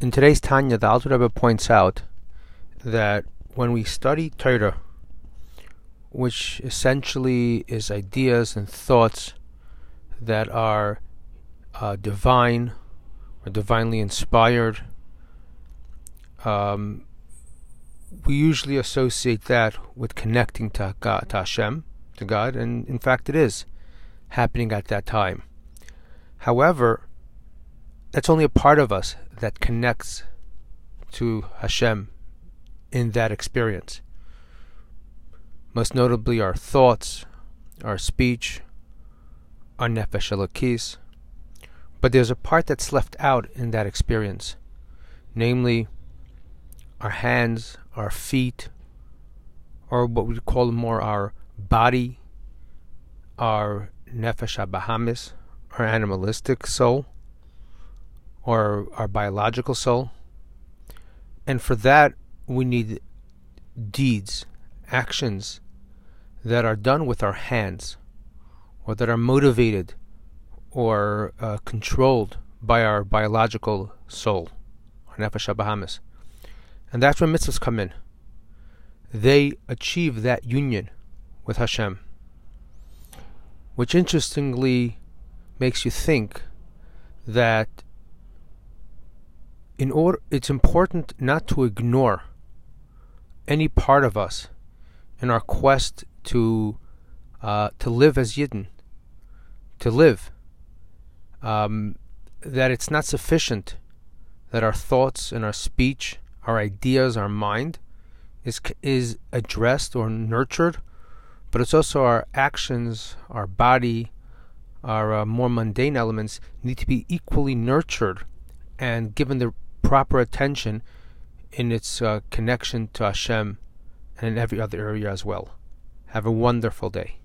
In today's Tanya, the Alter Rebbe points out that when we study Torah, which essentially is ideas and thoughts that are uh, divine or divinely inspired, um, we usually associate that with connecting to God, to Hashem, to God, and in fact, it is happening at that time. However, that's only a part of us that connects to Hashem in that experience. Most notably, our thoughts, our speech, our nefesh elokis. But there's a part that's left out in that experience, namely our hands, our feet, or what we call more our body, our nefesh habahamis, our animalistic soul, or our biological soul. And for that, we need deeds, actions that are done with our hands, or that are motivated or uh, controlled by our biological soul, our nefesh habahamis. And that's where mitzvahs come in. They achieve that union with Hashem. Which interestingly makes you think that in order it's important not to ignore any part of us in our quest to uh, to live as Yidden, to live. Um, that it's not sufficient that our thoughts and our speech our ideas, our mind, is is addressed or nurtured, but it's also our actions, our body, our uh, more mundane elements need to be equally nurtured and given the proper attention in its uh, connection to Hashem and in every other area as well. Have a wonderful day.